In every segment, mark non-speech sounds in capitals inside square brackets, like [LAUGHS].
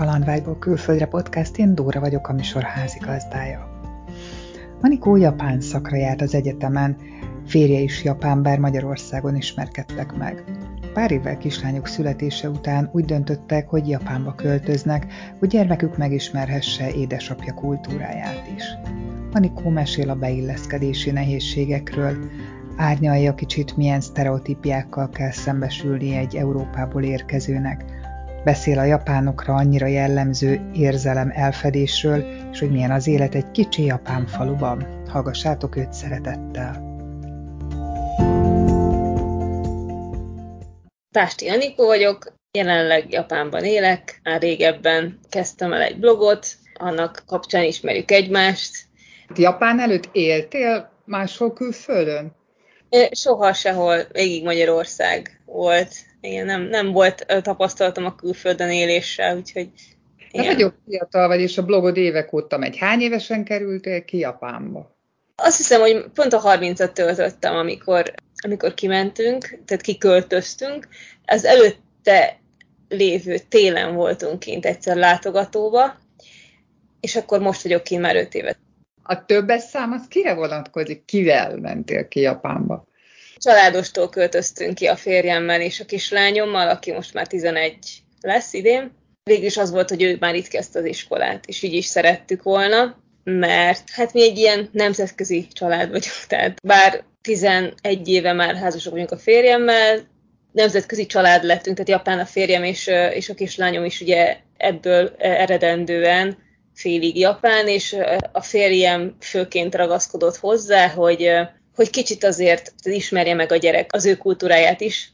Kalandvágyból külföldre podcast, én Dóra vagyok a műsor házigazdája. Anikó japán szakra járt az egyetemen, férje is japán, bár Magyarországon ismerkedtek meg. Pár évvel kislányok születése után úgy döntöttek, hogy Japánba költöznek, hogy gyermekük megismerhesse édesapja kultúráját is. Anikó mesél a beilleszkedési nehézségekről, árnyalja kicsit, milyen sztereotípiákkal kell szembesülni egy Európából érkezőnek. Beszél a japánokra annyira jellemző érzelem elfedésről, és hogy milyen az élet egy kicsi japán faluban. Hallgassátok őt szeretettel! Tásti Anikó vagyok, jelenleg Japánban élek, már régebben kezdtem el egy blogot, annak kapcsán ismerjük egymást. Japán előtt éltél máshol külföldön? Soha sehol, végig Magyarország volt. Igen, nem, nem volt tapasztalatom a külföldön éléssel, úgyhogy igen. De nagyon fiatal vagy, és a blogod évek óta megy. Hány évesen kerültél ki Japánba? Azt hiszem, hogy pont a 30-at töltöttem, amikor, amikor kimentünk, tehát kiköltöztünk. Az előtte lévő télen voltunk kint egyszer látogatóba, és akkor most vagyok kint már 5 évet. A többes szám az kire vonatkozik? Kivel mentél ki Japánba? Családostól költöztünk ki a férjemmel és a kislányommal, aki most már 11 lesz idén. Végül is az volt, hogy ő már itt kezdte az iskolát, és így is szerettük volna, mert hát mi egy ilyen nemzetközi család vagyunk, [LAUGHS] tehát bár 11 éve már házasok vagyunk a férjemmel, nemzetközi család lettünk, tehát Japán a férjem és, és a kislányom is ugye ebből eredendően félig japán, és a férjem főként ragaszkodott hozzá, hogy, hogy kicsit azért ismerje meg a gyerek az ő kultúráját is.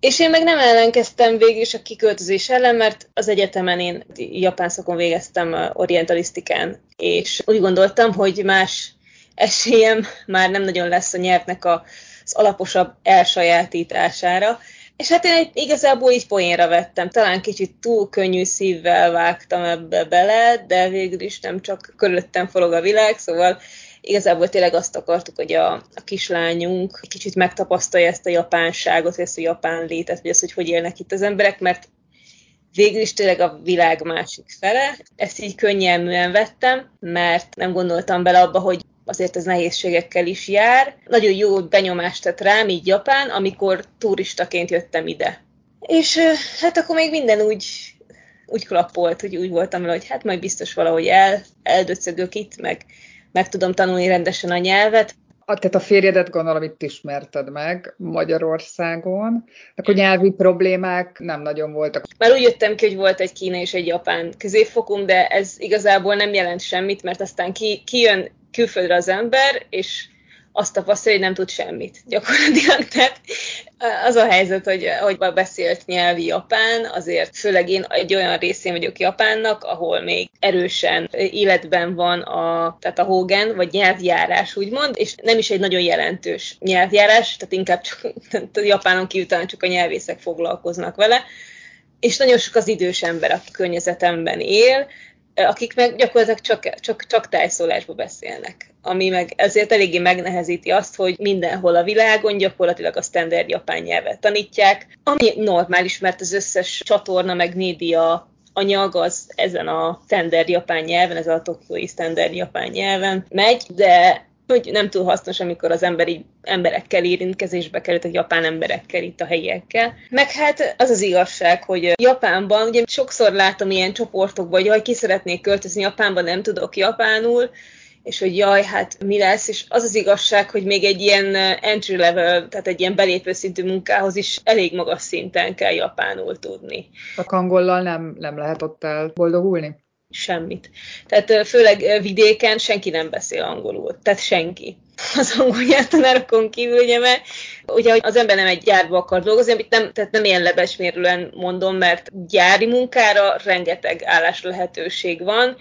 És én meg nem ellenkeztem végül is a kiköltözés ellen, mert az egyetemen én japán szakon végeztem orientalisztikán, és úgy gondoltam, hogy más esélyem már nem nagyon lesz a nyelvnek az alaposabb elsajátítására, és hát én igazából így poénra vettem, talán kicsit túl könnyű szívvel vágtam ebbe bele, de végül is nem csak körülöttem forog a világ, szóval igazából tényleg azt akartuk, hogy a, a kislányunk egy kicsit megtapasztalja ezt a japánságot, ezt a japán létet, vagy azt, hogy hogy élnek itt az emberek, mert végül is tényleg a világ másik fele. Ezt így könnyelműen vettem, mert nem gondoltam bele abba, hogy azért ez nehézségekkel is jár. Nagyon jó benyomást tett rám így Japán, amikor turistaként jöttem ide. És hát akkor még minden úgy, úgy klappolt, hogy úgy voltam vele, hogy hát majd biztos valahogy el, eldöcögök itt, meg meg tudom tanulni rendesen a nyelvet. A, tehát a férjedet gondolom itt ismerted meg Magyarországon, akkor nyelvi problémák nem nagyon voltak. Már úgy jöttem ki, hogy volt egy kína és egy japán középfokum, de ez igazából nem jelent semmit, mert aztán ki, kijön külföldre az ember, és azt tapasztalja, hogy nem tud semmit gyakorlatilag. [LAUGHS] Tehát az a helyzet, hogy, hogy a beszélt nyelvi japán, azért főleg én egy olyan részén vagyok Japánnak, ahol még erősen életben van a, tehát a Hogan, vagy nyelvjárás úgymond, és nem is egy nagyon jelentős nyelvjárás, tehát inkább csak [LAUGHS] a Japánon kívül talán csak a nyelvészek foglalkoznak vele, és nagyon sok az idős ember, aki környezetemben él, akik meg gyakorlatilag csak, csak, csak tájszólásba beszélnek, ami meg ezért eléggé megnehezíti azt, hogy mindenhol a világon gyakorlatilag a standard japán nyelvet tanítják, ami normális, mert az összes csatorna meg média anyag az ezen a standard japán nyelven, ez a tokiói standard japán nyelven megy, de hogy nem túl hasznos, amikor az ember így emberekkel érintkezésbe került, a japán emberekkel, itt a helyiekkel. Meg hát az az igazság, hogy Japánban, ugye sokszor látom ilyen csoportokban, hogy jaj, ki szeretnék költözni Japánban, nem tudok japánul, és hogy jaj, hát mi lesz, és az az igazság, hogy még egy ilyen entry level, tehát egy ilyen belépő szintű munkához is elég magas szinten kell japánul tudni. A angollal nem, nem lehet ott boldogulni? Semmit. Tehát főleg vidéken senki nem beszél angolul, tehát senki. [LAUGHS] Az angol nyelvtanárokon kívül, ugye, mert ugye az ember nem egy gyárba akar dolgozni, amit nem, tehát nem ilyen lebesmérően mondom, mert gyári munkára rengeteg állás lehetőség van,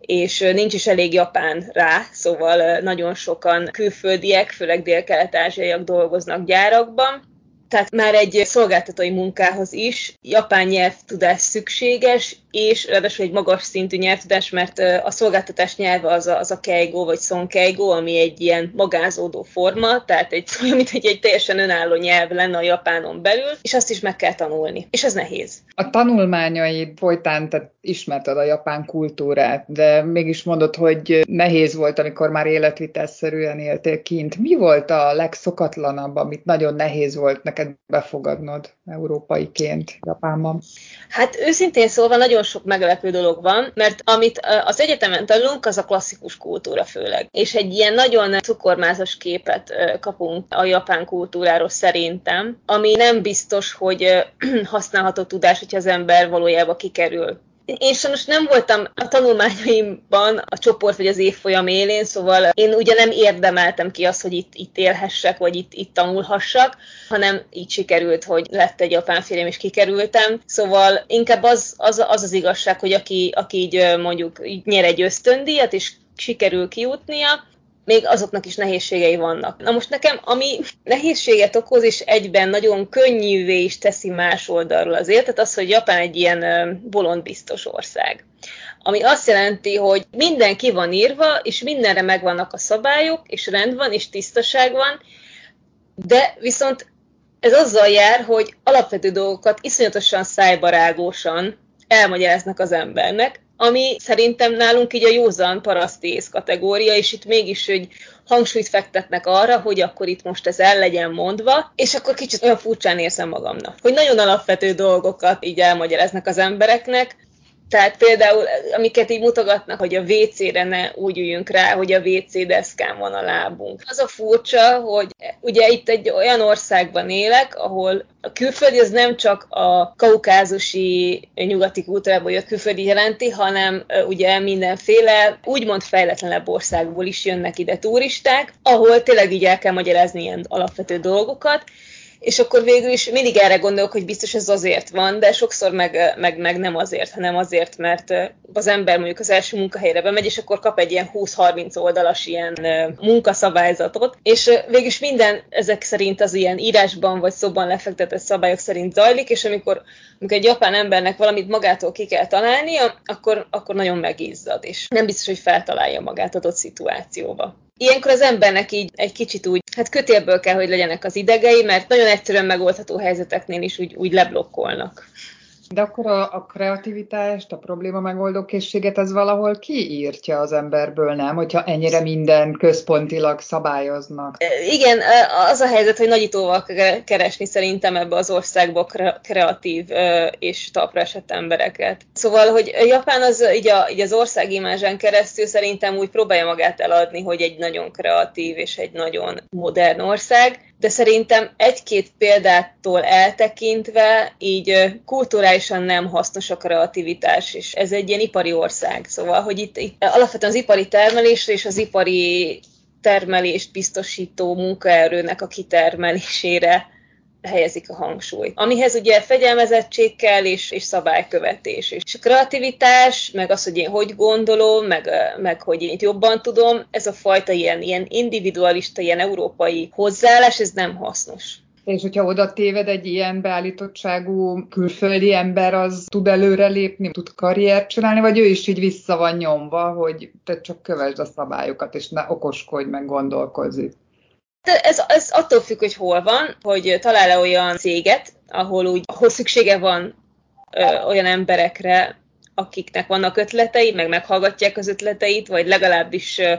és nincs is elég japán rá, szóval nagyon sokan külföldiek, főleg dél-kelet-ázsiaiak dolgoznak gyárakban, tehát már egy szolgáltatói munkához is japán nyelvtudás szükséges, és ráadásul egy magas szintű nyelvtudás, mert a szolgáltatás nyelve az a, az a keigo vagy sonkeigo, ami egy ilyen magázódó forma, tehát egy, olyan, [LAUGHS] mint egy, egy teljesen önálló nyelv lenne a japánon belül, és azt is meg kell tanulni. És ez nehéz. A tanulmányaid folytán tehát ismerted a japán kultúrát, de mégis mondod, hogy nehéz volt, amikor már életvitelszerűen éltél kint. Mi volt a legszokatlanabb, amit nagyon nehéz volt neked befogadnod európaiként Japánban? Hát őszintén szólva nagyon sok meglepő dolog van, mert amit az egyetemen tanulunk, az a klasszikus kultúra főleg. És egy ilyen nagyon cukormázas képet kapunk a japán kultúráról szerintem, ami nem biztos, hogy [CLEARS THROAT] használható tudás, hogyha az ember valójában kikerül én sajnos nem voltam a tanulmányaimban a csoport vagy az évfolyam élén, szóval én ugye nem érdemeltem ki azt, hogy itt, itt élhessek, vagy itt, itt tanulhassak, hanem így sikerült, hogy lett egy japán férjem, és kikerültem. Szóval inkább az az, az, az igazság, hogy aki, aki így mondjuk így nyer egy ösztöndíjat, és sikerül kijutnia, még azoknak is nehézségei vannak. Na most nekem, ami nehézséget okoz, és egyben nagyon könnyűvé is teszi más oldalról az életet, az, hogy Japán egy ilyen bolondbiztos ország. Ami azt jelenti, hogy minden ki van írva, és mindenre megvannak a szabályok, és rend van, és tisztaság van, de viszont ez azzal jár, hogy alapvető dolgokat iszonyatosan szájbarágósan elmagyaráznak az embernek, ami szerintem nálunk így a józan parasztész kategória, és itt mégis, hogy hangsúlyt fektetnek arra, hogy akkor itt most ez el legyen mondva, és akkor kicsit olyan furcsán érzem magamnak, hogy nagyon alapvető dolgokat így elmagyaráznak az embereknek, tehát például, amiket így mutogatnak, hogy a WC-re ne úgy üljünk rá, hogy a WC deszkán van a lábunk. Az a furcsa, hogy ugye itt egy olyan országban élek, ahol a külföldi az nem csak a kaukázusi nyugati kultúrából jött külföldi jelenti, hanem ugye mindenféle úgymond fejletlenebb országból is jönnek ide turisták, ahol tényleg így el kell magyarázni ilyen alapvető dolgokat, és akkor végül is mindig erre gondolok, hogy biztos ez azért van, de sokszor meg, meg, meg nem azért, hanem azért, mert az ember mondjuk az első munkahelyre bemegy, és akkor kap egy ilyen 20-30 oldalas ilyen munkaszabályzatot, és végül is minden ezek szerint az ilyen írásban vagy szóban lefektetett szabályok szerint zajlik, és amikor, amikor egy japán embernek valamit magától ki kell találnia, akkor, akkor nagyon megizzad, és nem biztos, hogy feltalálja magát adott szituációba. Ilyenkor az embernek így egy kicsit úgy, hát kötélből kell, hogy legyenek az idegei, mert nagyon egyszerűen megoldható helyzeteknél is úgy, úgy leblokkolnak. De akkor a, a kreativitást, a probléma megoldó készséget ez valahol kiírtja az emberből, nem? Hogyha ennyire minden központilag szabályoznak. Igen, az a helyzet, hogy nagyítóval kell keresni szerintem ebbe az országba kreatív és talpra esett embereket. Szóval, hogy Japán az így, a, így az ország imázsán keresztül szerintem úgy próbálja magát eladni, hogy egy nagyon kreatív és egy nagyon modern ország, de szerintem egy-két példától eltekintve így kulturálisan nem hasznos a kreativitás, és ez egy ilyen ipari ország. Szóval, hogy itt, itt alapvetően az ipari termelésre és az ipari termelést biztosító munkaerőnek a kitermelésére helyezik a hangsúlyt. Amihez ugye fegyelmezettség kell, és, és szabálykövetés. És a kreativitás, meg az, hogy én hogy gondolom, meg, meg hogy én itt jobban tudom, ez a fajta ilyen, ilyen individualista, ilyen európai hozzáállás, ez nem hasznos. És hogyha oda téved egy ilyen beállítottságú külföldi ember, az tud előrelépni, tud karriert csinálni, vagy ő is így vissza van nyomva, hogy te csak kövesd a szabályokat, és ne okoskodj, meg gondolkozz ez, ez attól függ, hogy hol van, hogy talál-e olyan céget, ahol, úgy, ahol szüksége van ö, olyan emberekre, akiknek vannak ötletei, meg meghallgatják az ötleteit, vagy legalábbis ö,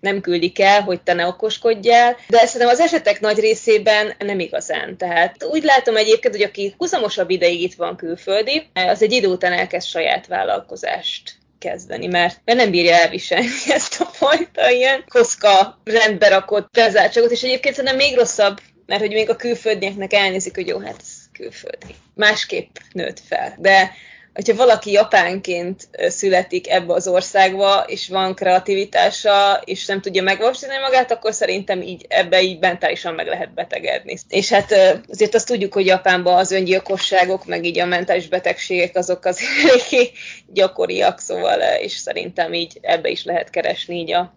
nem küldik el, hogy te ne okoskodjál, de szerintem az esetek nagy részében nem igazán. Tehát úgy látom egyébként, hogy aki huzamosabb ideig itt van külföldi, az egy idő után elkezd saját vállalkozást kezdeni, mert, nem bírja elviselni [LAUGHS] ezt a fajta ilyen koszka rendbe rakott bezártságot, és egyébként szerintem még rosszabb, mert hogy még a külföldieknek elnézik, hogy jó, hát ez külföldi. Másképp nőtt fel. De hogyha valaki japánként születik ebbe az országba, és van kreativitása, és nem tudja megvalósítani magát, akkor szerintem így ebbe így mentálisan meg lehet betegedni. És hát azért azt tudjuk, hogy Japánban az öngyilkosságok, meg így a mentális betegségek azok az [LAUGHS] eléggé gyakoriak, szóval, és szerintem így ebbe is lehet keresni így a,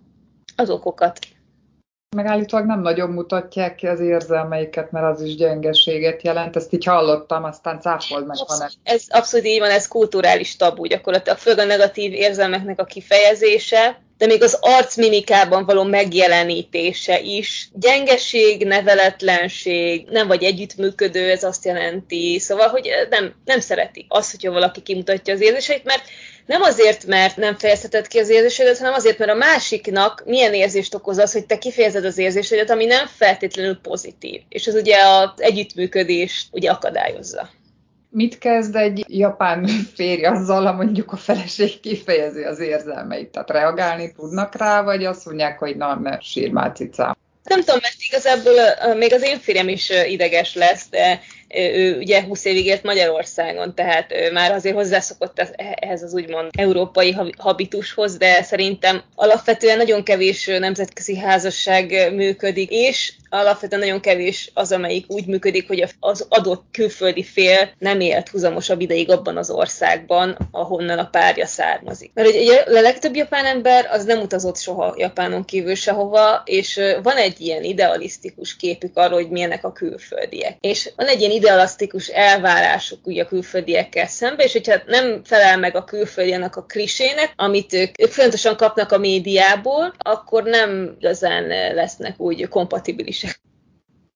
az okokat. Meg nem nagyon mutatják ki az érzelmeiket, mert az is gyengeséget jelent. Ezt így hallottam, aztán cáfold meg, ha nem. Ez abszolút így van, ez kulturális tabu gyakorlatilag. Főleg a negatív érzelmeknek a kifejezése, de még az arcmimikában való megjelenítése is. Gyengeség, neveletlenség, nem vagy együttműködő, ez azt jelenti. Szóval, hogy nem, nem szereti az, hogyha valaki kimutatja az érzéseit, mert nem azért, mert nem fejezheted ki az érzéseidet, hanem azért, mert a másiknak milyen érzést okoz az, hogy te kifejezed az érzéseidet, ami nem feltétlenül pozitív. És ez ugye az együttműködést ugye akadályozza. Mit kezd egy japán férj azzal, ha mondjuk a feleség kifejezi az érzelmeit? Tehát reagálni tudnak rá, vagy azt mondják, hogy na, ne sírmál cicám? Nem tudom, mert igazából még az én férjem is ideges lesz, de ő ugye 20 évig élt Magyarországon, tehát már azért hozzászokott ehhez az úgymond európai habitushoz, de szerintem alapvetően nagyon kevés nemzetközi házasság működik, és alapvetően nagyon kevés az, amelyik úgy működik, hogy az adott külföldi fél nem élt húzamosabb ideig abban az országban, ahonnan a párja származik. Mert ugye a legtöbb japán ember az nem utazott soha Japánon kívül sehova, és van egy ilyen idealisztikus képük arról, hogy milyenek a külföldiek. És van egy ilyen idealisztikus elvárásuk ugye a külföldiekkel szemben, és hogyha nem felel meg a külföldiek a krisének, amit ők fontosan kapnak a médiából, akkor nem igazán lesznek úgy kompatibilisek.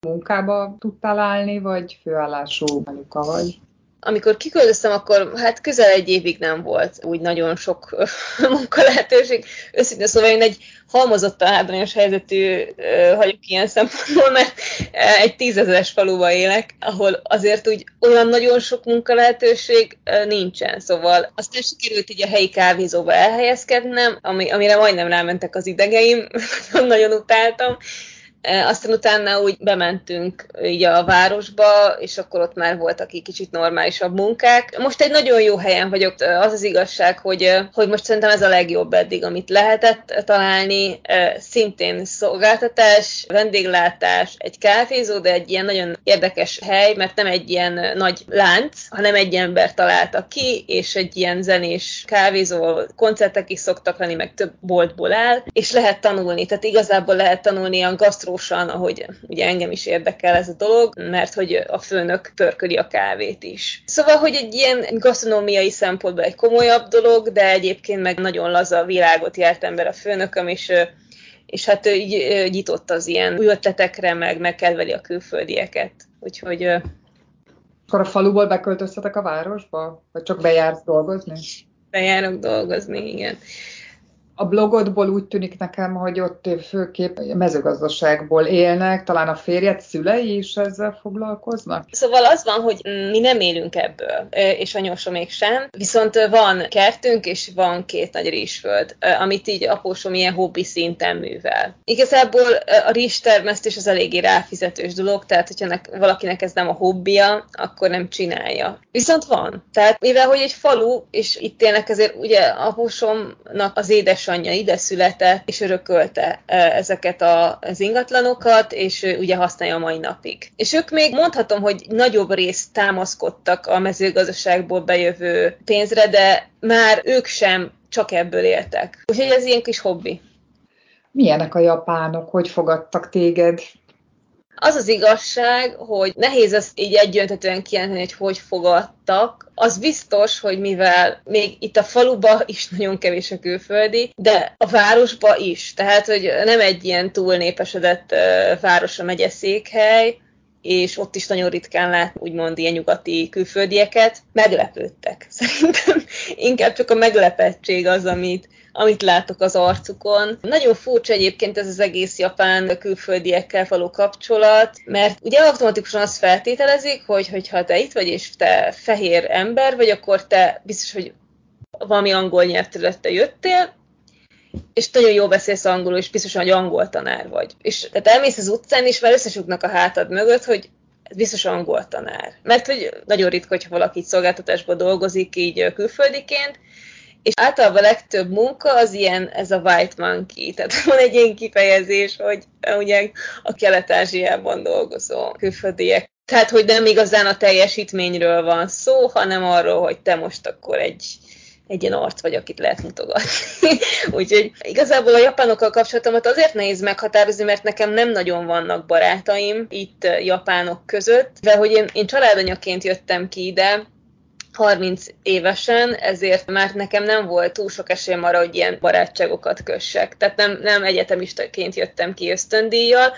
Munkába tudtál állni, vagy főállású munka vagy? Amikor kiköltöztem, akkor hát közel egy évig nem volt úgy nagyon sok [LAUGHS] munka lehetőség. Őszintén szóval én egy halmozottan hátrányos helyzetű vagyok ilyen szempontból, mert egy tízezeres faluba élek, ahol azért úgy olyan nagyon sok munka lehetőség nincsen. Szóval aztán sikerült így a helyi kávézóba elhelyezkednem, ami, amire majdnem rámentek az idegeim, [LAUGHS] nagyon utáltam, aztán utána úgy bementünk így a városba, és akkor ott már voltak így kicsit normálisabb munkák. Most egy nagyon jó helyen vagyok, az az igazság, hogy, hogy most szerintem ez a legjobb eddig, amit lehetett találni. Szintén szolgáltatás, vendéglátás, egy kávézó, de egy ilyen nagyon érdekes hely, mert nem egy ilyen nagy lánc, hanem egy ember találta ki, és egy ilyen zenés kávézó, koncertek is szoktak lenni, meg több boltból áll, és lehet tanulni. Tehát igazából lehet tanulni a gasztró fotósan, ahogy ugye engem is érdekel ez a dolog, mert hogy a főnök pörköli a kávét is. Szóval, hogy egy ilyen gasztronómiai szempontból egy komolyabb dolog, de egyébként meg nagyon laza világot járt ember a főnököm, és és hát így nyitott az ilyen új ötletekre, meg megkedveli a külföldieket. Úgyhogy... Akkor a faluból beköltöztetek a városba? Vagy csak bejársz dolgozni? Bejárok dolgozni, igen a blogodból úgy tűnik nekem, hogy ott főképp mezőgazdaságból élnek, talán a férjed szülei is ezzel foglalkoznak? Szóval az van, hogy mi nem élünk ebből, és anyósom még sem, viszont van kertünk, és van két nagy rizsföld, amit így apósom ilyen hobbi szinten művel. Igazából a rizstermesztés az eléggé ráfizetős dolog, tehát hogyha nek, valakinek ez nem a hobbija, akkor nem csinálja. Viszont van. Tehát mivel, hogy egy falu, és itt élnek azért ugye apósomnak az édes édesanyja ide született, és örökölte ezeket az ingatlanokat, és ugye használja a mai napig. És ők még mondhatom, hogy nagyobb részt támaszkodtak a mezőgazdaságból bejövő pénzre, de már ők sem csak ebből éltek. Úgyhogy ez ilyen kis hobbi. Milyenek a japánok? Hogy fogadtak téged? Az az igazság, hogy nehéz ezt így egyöntetően kijelenteni, hogy hogy fogadtak. Az biztos, hogy mivel még itt a faluba is nagyon kevés a külföldi, de a városba is. Tehát, hogy nem egy ilyen túlnépesedett város a megyeszékhely, és ott is nagyon ritkán lát úgymond ilyen nyugati külföldieket, meglepődtek. [LAUGHS] Szerintem inkább csak a meglepettség az, amit, amit látok az arcukon. Nagyon furcsa egyébként ez az egész japán külföldiekkel való kapcsolat, mert ugye automatikusan azt feltételezik, hogy hogyha te itt vagy, és te fehér ember vagy, akkor te biztos, hogy valami angol nyelvterülete jöttél, és nagyon jól beszélsz angolul, és biztosan, hogy angol tanár vagy. És tehát elmész az utcán, és már összesugnak a hátad mögött, hogy biztos angol tanár. Mert hogy nagyon ritka, hogyha valaki szolgáltatásban dolgozik így külföldiként, és általában a legtöbb munka az ilyen, ez a white monkey, [LAUGHS] tehát van egy ilyen kifejezés, hogy ugye a Kelet-Ázsiában dolgozó külföldiek. Tehát, hogy nem igazán a teljesítményről van szó, hanem arról, hogy te most akkor egy egy ilyen arc vagy, akit lehet mutogatni. [LAUGHS] Úgyhogy igazából a japánokkal kapcsolatomat azért nehéz meghatározni, mert nekem nem nagyon vannak barátaim itt japánok között, de hogy én, én családanyaként jöttem ki ide, 30 évesen, ezért már nekem nem volt túl sok esélyem arra, hogy ilyen barátságokat kössek. Tehát nem, nem egyetemistaként jöttem ki ösztöndíjjal,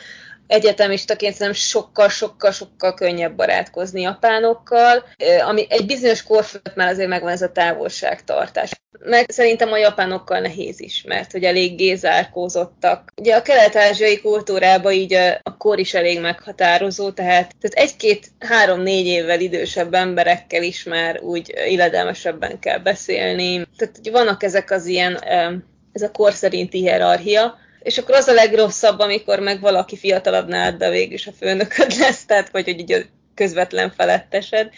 egyetemistaként nem sokkal-sokkal-sokkal könnyebb barátkozni japánokkal, ami egy bizonyos kor fölött már azért megvan ez a távolságtartás. Meg szerintem a japánokkal nehéz is, mert hogy eléggé zárkózottak. Ugye a kelet-ázsiai kultúrában így a kor is elég meghatározó, tehát, tehát egy-két-három-négy évvel idősebb emberekkel is már úgy illedelmesebben kell beszélni. Tehát hogy vannak ezek az ilyen, ez a kor szerinti hierarchia, és akkor az a legrosszabb, amikor meg valaki fiatalabb nálad, de végül is a főnököd [LAUGHS] lesz, tehát vagy hogy így a közvetlen felettesed,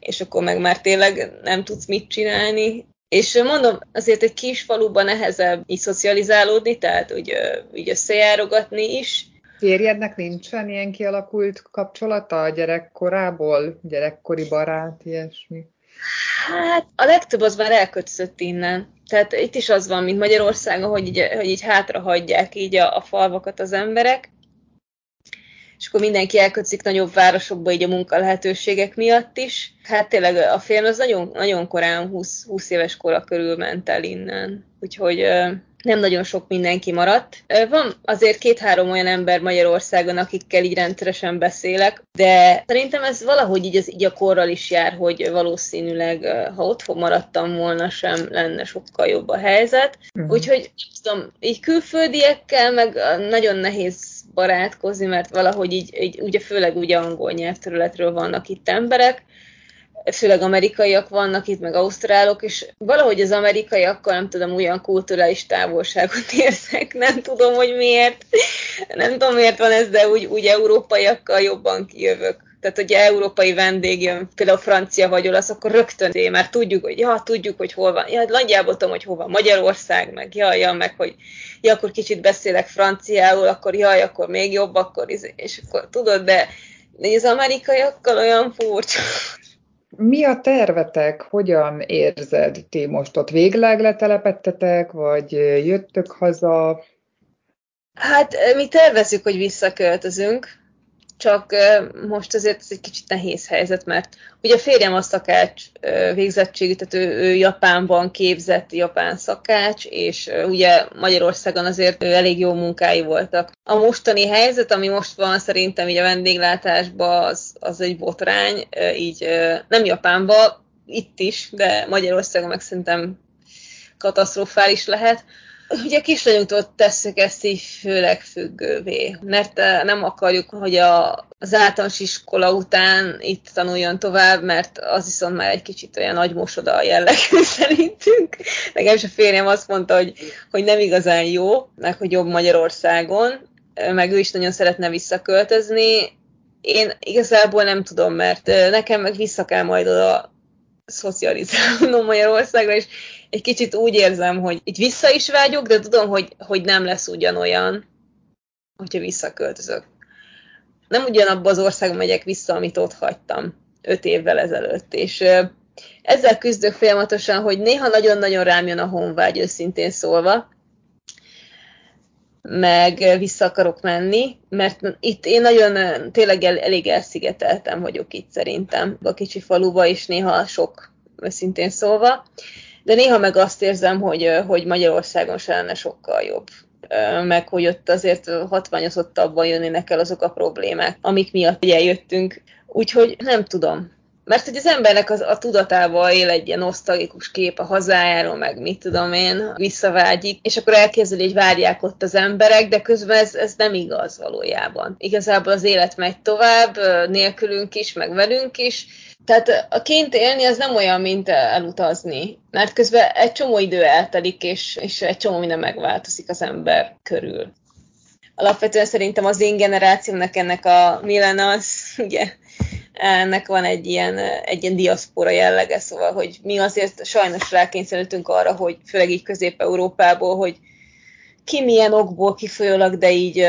és akkor meg már tényleg nem tudsz mit csinálni. És mondom, azért egy kis faluban nehezebb így szocializálódni, tehát úgy, úgy összejárogatni is. Férjednek nincsen ilyen kialakult kapcsolata a gyerekkorából, gyerekkori barát, ilyesmi? Hát a legtöbb az már elkötözött innen. Tehát itt is az van, mint Magyarországon, hogy így, hogy így hátra hagyják így a, a falvakat az emberek, és akkor mindenki elkötszik nagyobb városokba így a munkalehetőségek miatt is. Hát tényleg a film az nagyon, nagyon korán 20, 20 éves kora körül ment el innen. Úgyhogy nem nagyon sok mindenki maradt. Van azért két-három olyan ember Magyarországon, akikkel így rendszeresen beszélek, de szerintem ez valahogy így, az, így a korral is jár, hogy valószínűleg, ha otthon maradtam volna, sem lenne sokkal jobb a helyzet. Uh-huh. Úgyhogy tudom, így külföldiekkel meg nagyon nehéz barátkozni, mert valahogy így, így ugye főleg ugye angol nyelvterületről vannak itt emberek, főleg amerikaiak vannak itt, meg ausztrálok, és valahogy az amerikaiakkal nem tudom, olyan kulturális távolságot [LAUGHS] érzek, nem tudom, hogy miért, nem tudom, miért van ez, de úgy, úgy európaiakkal jobban kijövök. Tehát, hogy európai vendég jön, például francia vagy olasz, akkor rögtön én már tudjuk, hogy ja, tudjuk, hogy hol van. Ja, nagyjából tudom, hogy hol van Magyarország, meg ja, ja, meg hogy ja, akkor kicsit beszélek franciául, akkor jaj, akkor még jobb, akkor izé, és akkor tudod, de, de az amerikaiakkal olyan furcsa. Mi a tervetek? Hogyan érzed ti most ott? Végleg letelepettetek, vagy jöttök haza? Hát mi tervezzük, hogy visszaköltözünk, csak most azért ez egy kicsit nehéz helyzet, mert ugye a férjem a szakács végzettségű, tehát ő, ő Japánban képzett japán szakács, és ugye Magyarországon azért elég jó munkái voltak. A mostani helyzet, ami most van szerintem így a vendéglátásban, az, az egy botrány, így nem Japánban, itt is, de Magyarországon meg szerintem katasztrofális lehet Ugye kislányunktól tesszük ezt így főleg függővé, mert eh, nem akarjuk, hogy a, az általános iskola után itt tanuljon tovább, mert az viszont már egy kicsit olyan nagy mosoda a jellegű [LAUGHS] szerintünk. Nekem is a férjem azt mondta, hogy, hogy nem igazán jó, meg hogy jobb Magyarországon, eh, meg ő is nagyon szeretne visszaköltözni. Én igazából nem tudom, mert eh, nekem meg vissza kell majd oda szocializálnom Magyarországra, és egy kicsit úgy érzem, hogy itt vissza is vágyok, de tudom, hogy, hogy nem lesz ugyanolyan, hogyha visszaköltözök. Nem ugyanabba az országba megyek vissza, amit ott hagytam öt évvel ezelőtt, és ezzel küzdök folyamatosan, hogy néha nagyon-nagyon rám jön a honvágy, őszintén szólva, meg vissza akarok menni, mert itt én nagyon tényleg el, elég elszigeteltem vagyok itt szerintem, a kicsi faluba, és néha sok, őszintén szólva de néha meg azt érzem, hogy, hogy Magyarországon se lenne sokkal jobb meg hogy ott azért hatványozottabban jönnének el azok a problémák, amik miatt eljöttünk. Úgyhogy nem tudom. Mert hogy az embernek az, a tudatával él egy ilyen nosztalikus kép a hazájáról, meg mit tudom én, visszavágyik, és akkor elképzeli, hogy várják ott az emberek, de közben ez, ez nem igaz valójában. Igazából az élet megy tovább, nélkülünk is, meg velünk is, tehát a kint élni az nem olyan, mint elutazni, mert közben egy csomó idő eltelik, és, és egy csomó minden megváltozik az ember körül. Alapvetően szerintem az én generációmnak ennek a millennials, [LAUGHS] ugye, ennek van egy ilyen, egy ilyen diaszpora jellege, szóval, hogy mi azért sajnos rákényszerültünk arra, hogy főleg így Közép-Európából, hogy ki milyen okból kifolyólag, de így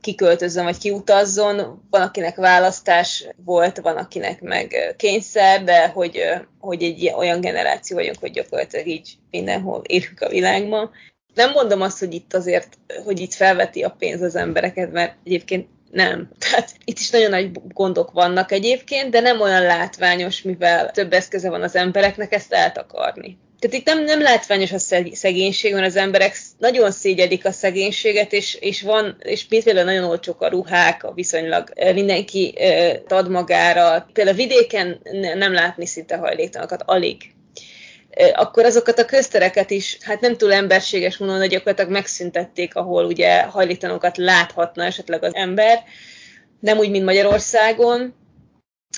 kiköltözzön vagy kiutazzon. Van, akinek választás volt, van, akinek meg kényszer, de hogy, hogy egy olyan generáció vagyunk, hogy gyakorlatilag így mindenhol élünk a világban. Nem mondom azt, hogy itt azért, hogy itt felveti a pénz az embereket, mert egyébként nem. [LAUGHS] Tehát itt is nagyon nagy gondok vannak egyébként, de nem olyan látványos, mivel több eszköze van az embereknek ezt eltakarni. Tehát itt nem, nem látványos a szegénység, mert az emberek nagyon szégyelik a szegénységet, és, és van, és például nagyon olcsók a ruhák, a viszonylag mindenki ad magára. Például vidéken nem látni szinte hajléktalanokat, alig akkor azokat a köztereket is, hát nem túl emberséges mondani, hogy gyakorlatilag megszüntették, ahol ugye hajlítanokat láthatna esetleg az ember, nem úgy, mint Magyarországon,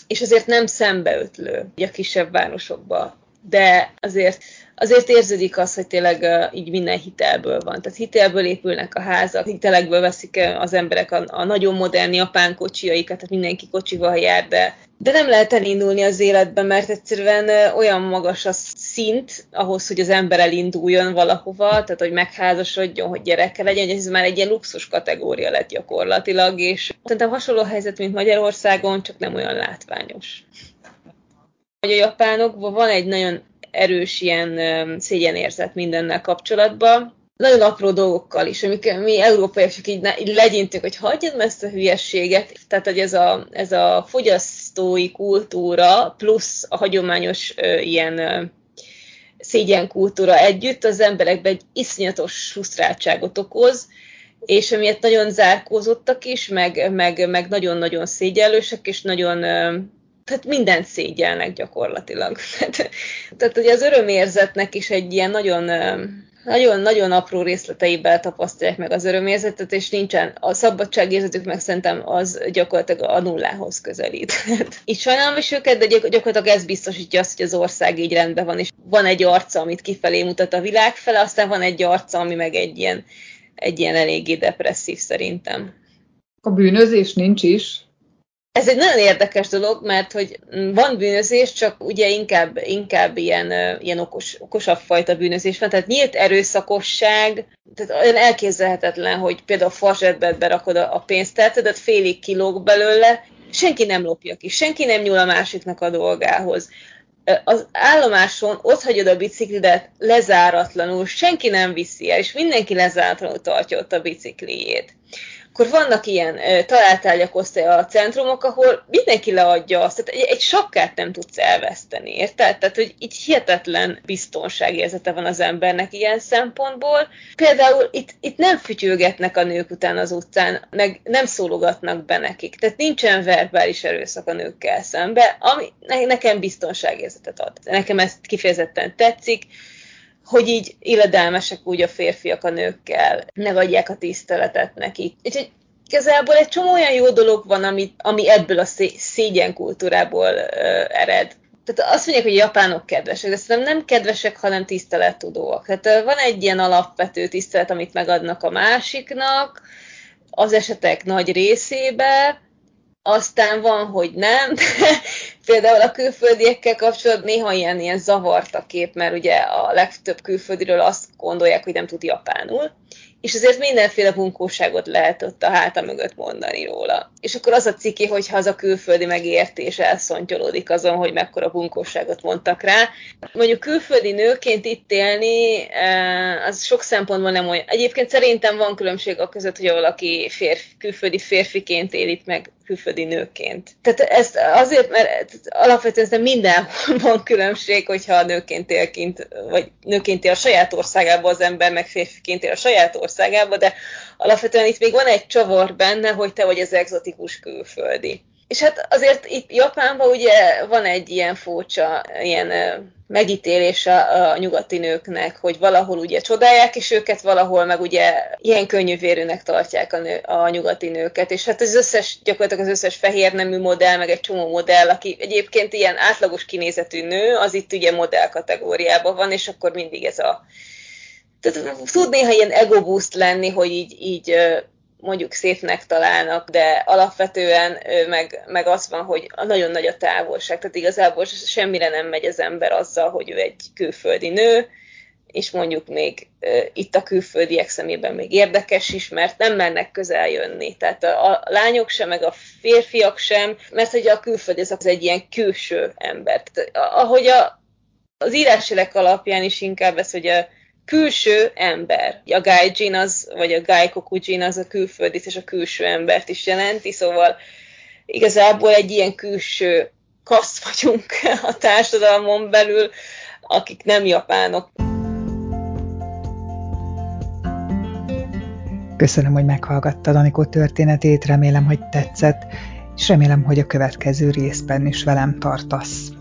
és azért nem szembeötlő a kisebb városokba. De azért azért érződik az, hogy tényleg így minden hitelből van. Tehát hitelből épülnek a házak, hitelekből veszik az emberek a, a nagyon modern japán kocsiaikat, tehát mindenki kocsival jár, de, de nem lehet elindulni az életbe, mert egyszerűen olyan magas a szint ahhoz, hogy az ember elinduljon valahova, tehát hogy megházasodjon, hogy gyereke legyen, hogy ez már egy ilyen luxus kategória lett gyakorlatilag, és szerintem hasonló helyzet, mint Magyarországon, csak nem olyan látványos. Hogy a japánokban van egy nagyon erős ilyen szégyenérzet mindennel kapcsolatban. Nagyon apró dolgokkal is, amik mi európaiak csak így, így legyintünk, hogy hagyjad ezt a hülyességet. Tehát, hogy ez a, ez a fogyasztói kultúra plusz a hagyományos ö, ilyen ö, szégyenkultúra együtt az emberekben egy iszonyatos frusztráltságot okoz, és emiatt nagyon zárkózottak is, meg, meg, meg nagyon-nagyon szégyellősek, és nagyon tehát mindent szégyelnek gyakorlatilag. [LAUGHS] Tehát, tehát hogy az örömérzetnek is egy ilyen nagyon nagyon-nagyon apró részleteiben tapasztalják meg az örömérzetet, és nincsen a szabadságérzetük meg szerintem az gyakorlatilag a nullához közelít. [LAUGHS] Így sajnálom is őket, de gyakorlatilag ez biztosítja azt, hogy az ország így rendben van, és van egy arca, amit kifelé mutat a világ fele, aztán van egy arca, ami meg egy ilyen, egy ilyen eléggé depresszív szerintem. A bűnözés nincs is? Ez egy nagyon érdekes dolog, mert hogy van bűnözés, csak ugye inkább, inkább ilyen, ilyen okos, okosabb fajta bűnözés van. Tehát nyílt erőszakosság, tehát olyan elképzelhetetlen, hogy például a farzsetbe berakod a pénztárcadat, félig kilóg belőle, senki nem lopja ki, senki nem nyúl a másiknak a dolgához. Az állomáson ott hagyod a biciklidet lezáratlanul, senki nem viszi el, és mindenki lezáratlanul tartja ott a bicikliét akkor vannak ilyen találtárgyak a centrumok, ahol mindenki leadja azt, tehát egy, egy sakkát nem tudsz elveszteni, érted? Tehát, hogy itt hihetetlen biztonságérzete van az embernek ilyen szempontból. Például itt, itt nem fütyülgetnek a nők után az utcán, meg nem szólogatnak be nekik. Tehát nincsen verbális erőszak a nőkkel szembe, ami nekem biztonságérzetet ad. Nekem ezt kifejezetten tetszik hogy így illedelmesek úgy a férfiak a nőkkel, megadják a tiszteletet neki. Úgyhogy igazából egy csomó olyan jó dolog van, ami, ami ebből a szé- szégyenkultúrából uh, ered. Tehát azt mondják, hogy a japánok kedvesek, de szerintem nem kedvesek, hanem tisztelettudóak. Tehát van egy ilyen alapvető tisztelet, amit megadnak a másiknak, az esetek nagy részébe, aztán van, hogy nem. [LAUGHS] Például a külföldiekkel kapcsolatban néha ilyen, ilyen zavart a kép, mert ugye a legtöbb külföldiről azt gondolják, hogy nem tud japánul és azért mindenféle bunkóságot lehet ott a háta mögött mondani róla. És akkor az a ciki, hogyha az a külföldi megértés elszontyolódik azon, hogy mekkora bunkóságot mondtak rá. Mondjuk külföldi nőként itt élni, eh, az sok szempontból nem olyan. Egyébként szerintem van különbség a között, hogy valaki férfi, külföldi férfiként él itt meg külföldi nőként. Tehát ezt azért, mert alapvetően ez mindenhol van különbség, hogyha nőként él kint, vagy nőként él a saját országában az ember, meg férfiként él a saját országában, de alapvetően itt még van egy csavar benne, hogy te vagy az egzotikus külföldi. És hát azért itt Japánban ugye van egy ilyen furcsa, ilyen megítélés a, a nyugati nőknek, hogy valahol ugye csodálják is őket, valahol meg ugye ilyen könnyűvérűnek tartják a, nő, a nyugati nőket, és hát az összes, gyakorlatilag az összes fehér nemű modell, meg egy csomó modell, aki egyébként ilyen átlagos kinézetű nő, az itt ugye modell kategóriában van, és akkor mindig ez a tehát tud néha ilyen ego boost lenni, hogy így, így mondjuk szépnek találnak, de alapvetően meg, meg az van, hogy nagyon nagy a távolság, tehát igazából semmire nem megy az ember azzal, hogy ő egy külföldi nő, és mondjuk még itt a külföldiek szemében még érdekes is, mert nem mernek közel jönni. Tehát a lányok sem, meg a férfiak sem, mert hogy a külföldi az egy ilyen külső ember. Tehát, ahogy a, az írásjelek alapján is inkább ez, hogy a külső ember. A gaijin az, vagy a gaikokujin az a külföldit és a külső embert is jelenti, szóval igazából egy ilyen külső kaszt vagyunk a társadalmon belül, akik nem japánok. Köszönöm, hogy meghallgattad Anikó történetét, remélem, hogy tetszett, és remélem, hogy a következő részben is velem tartasz.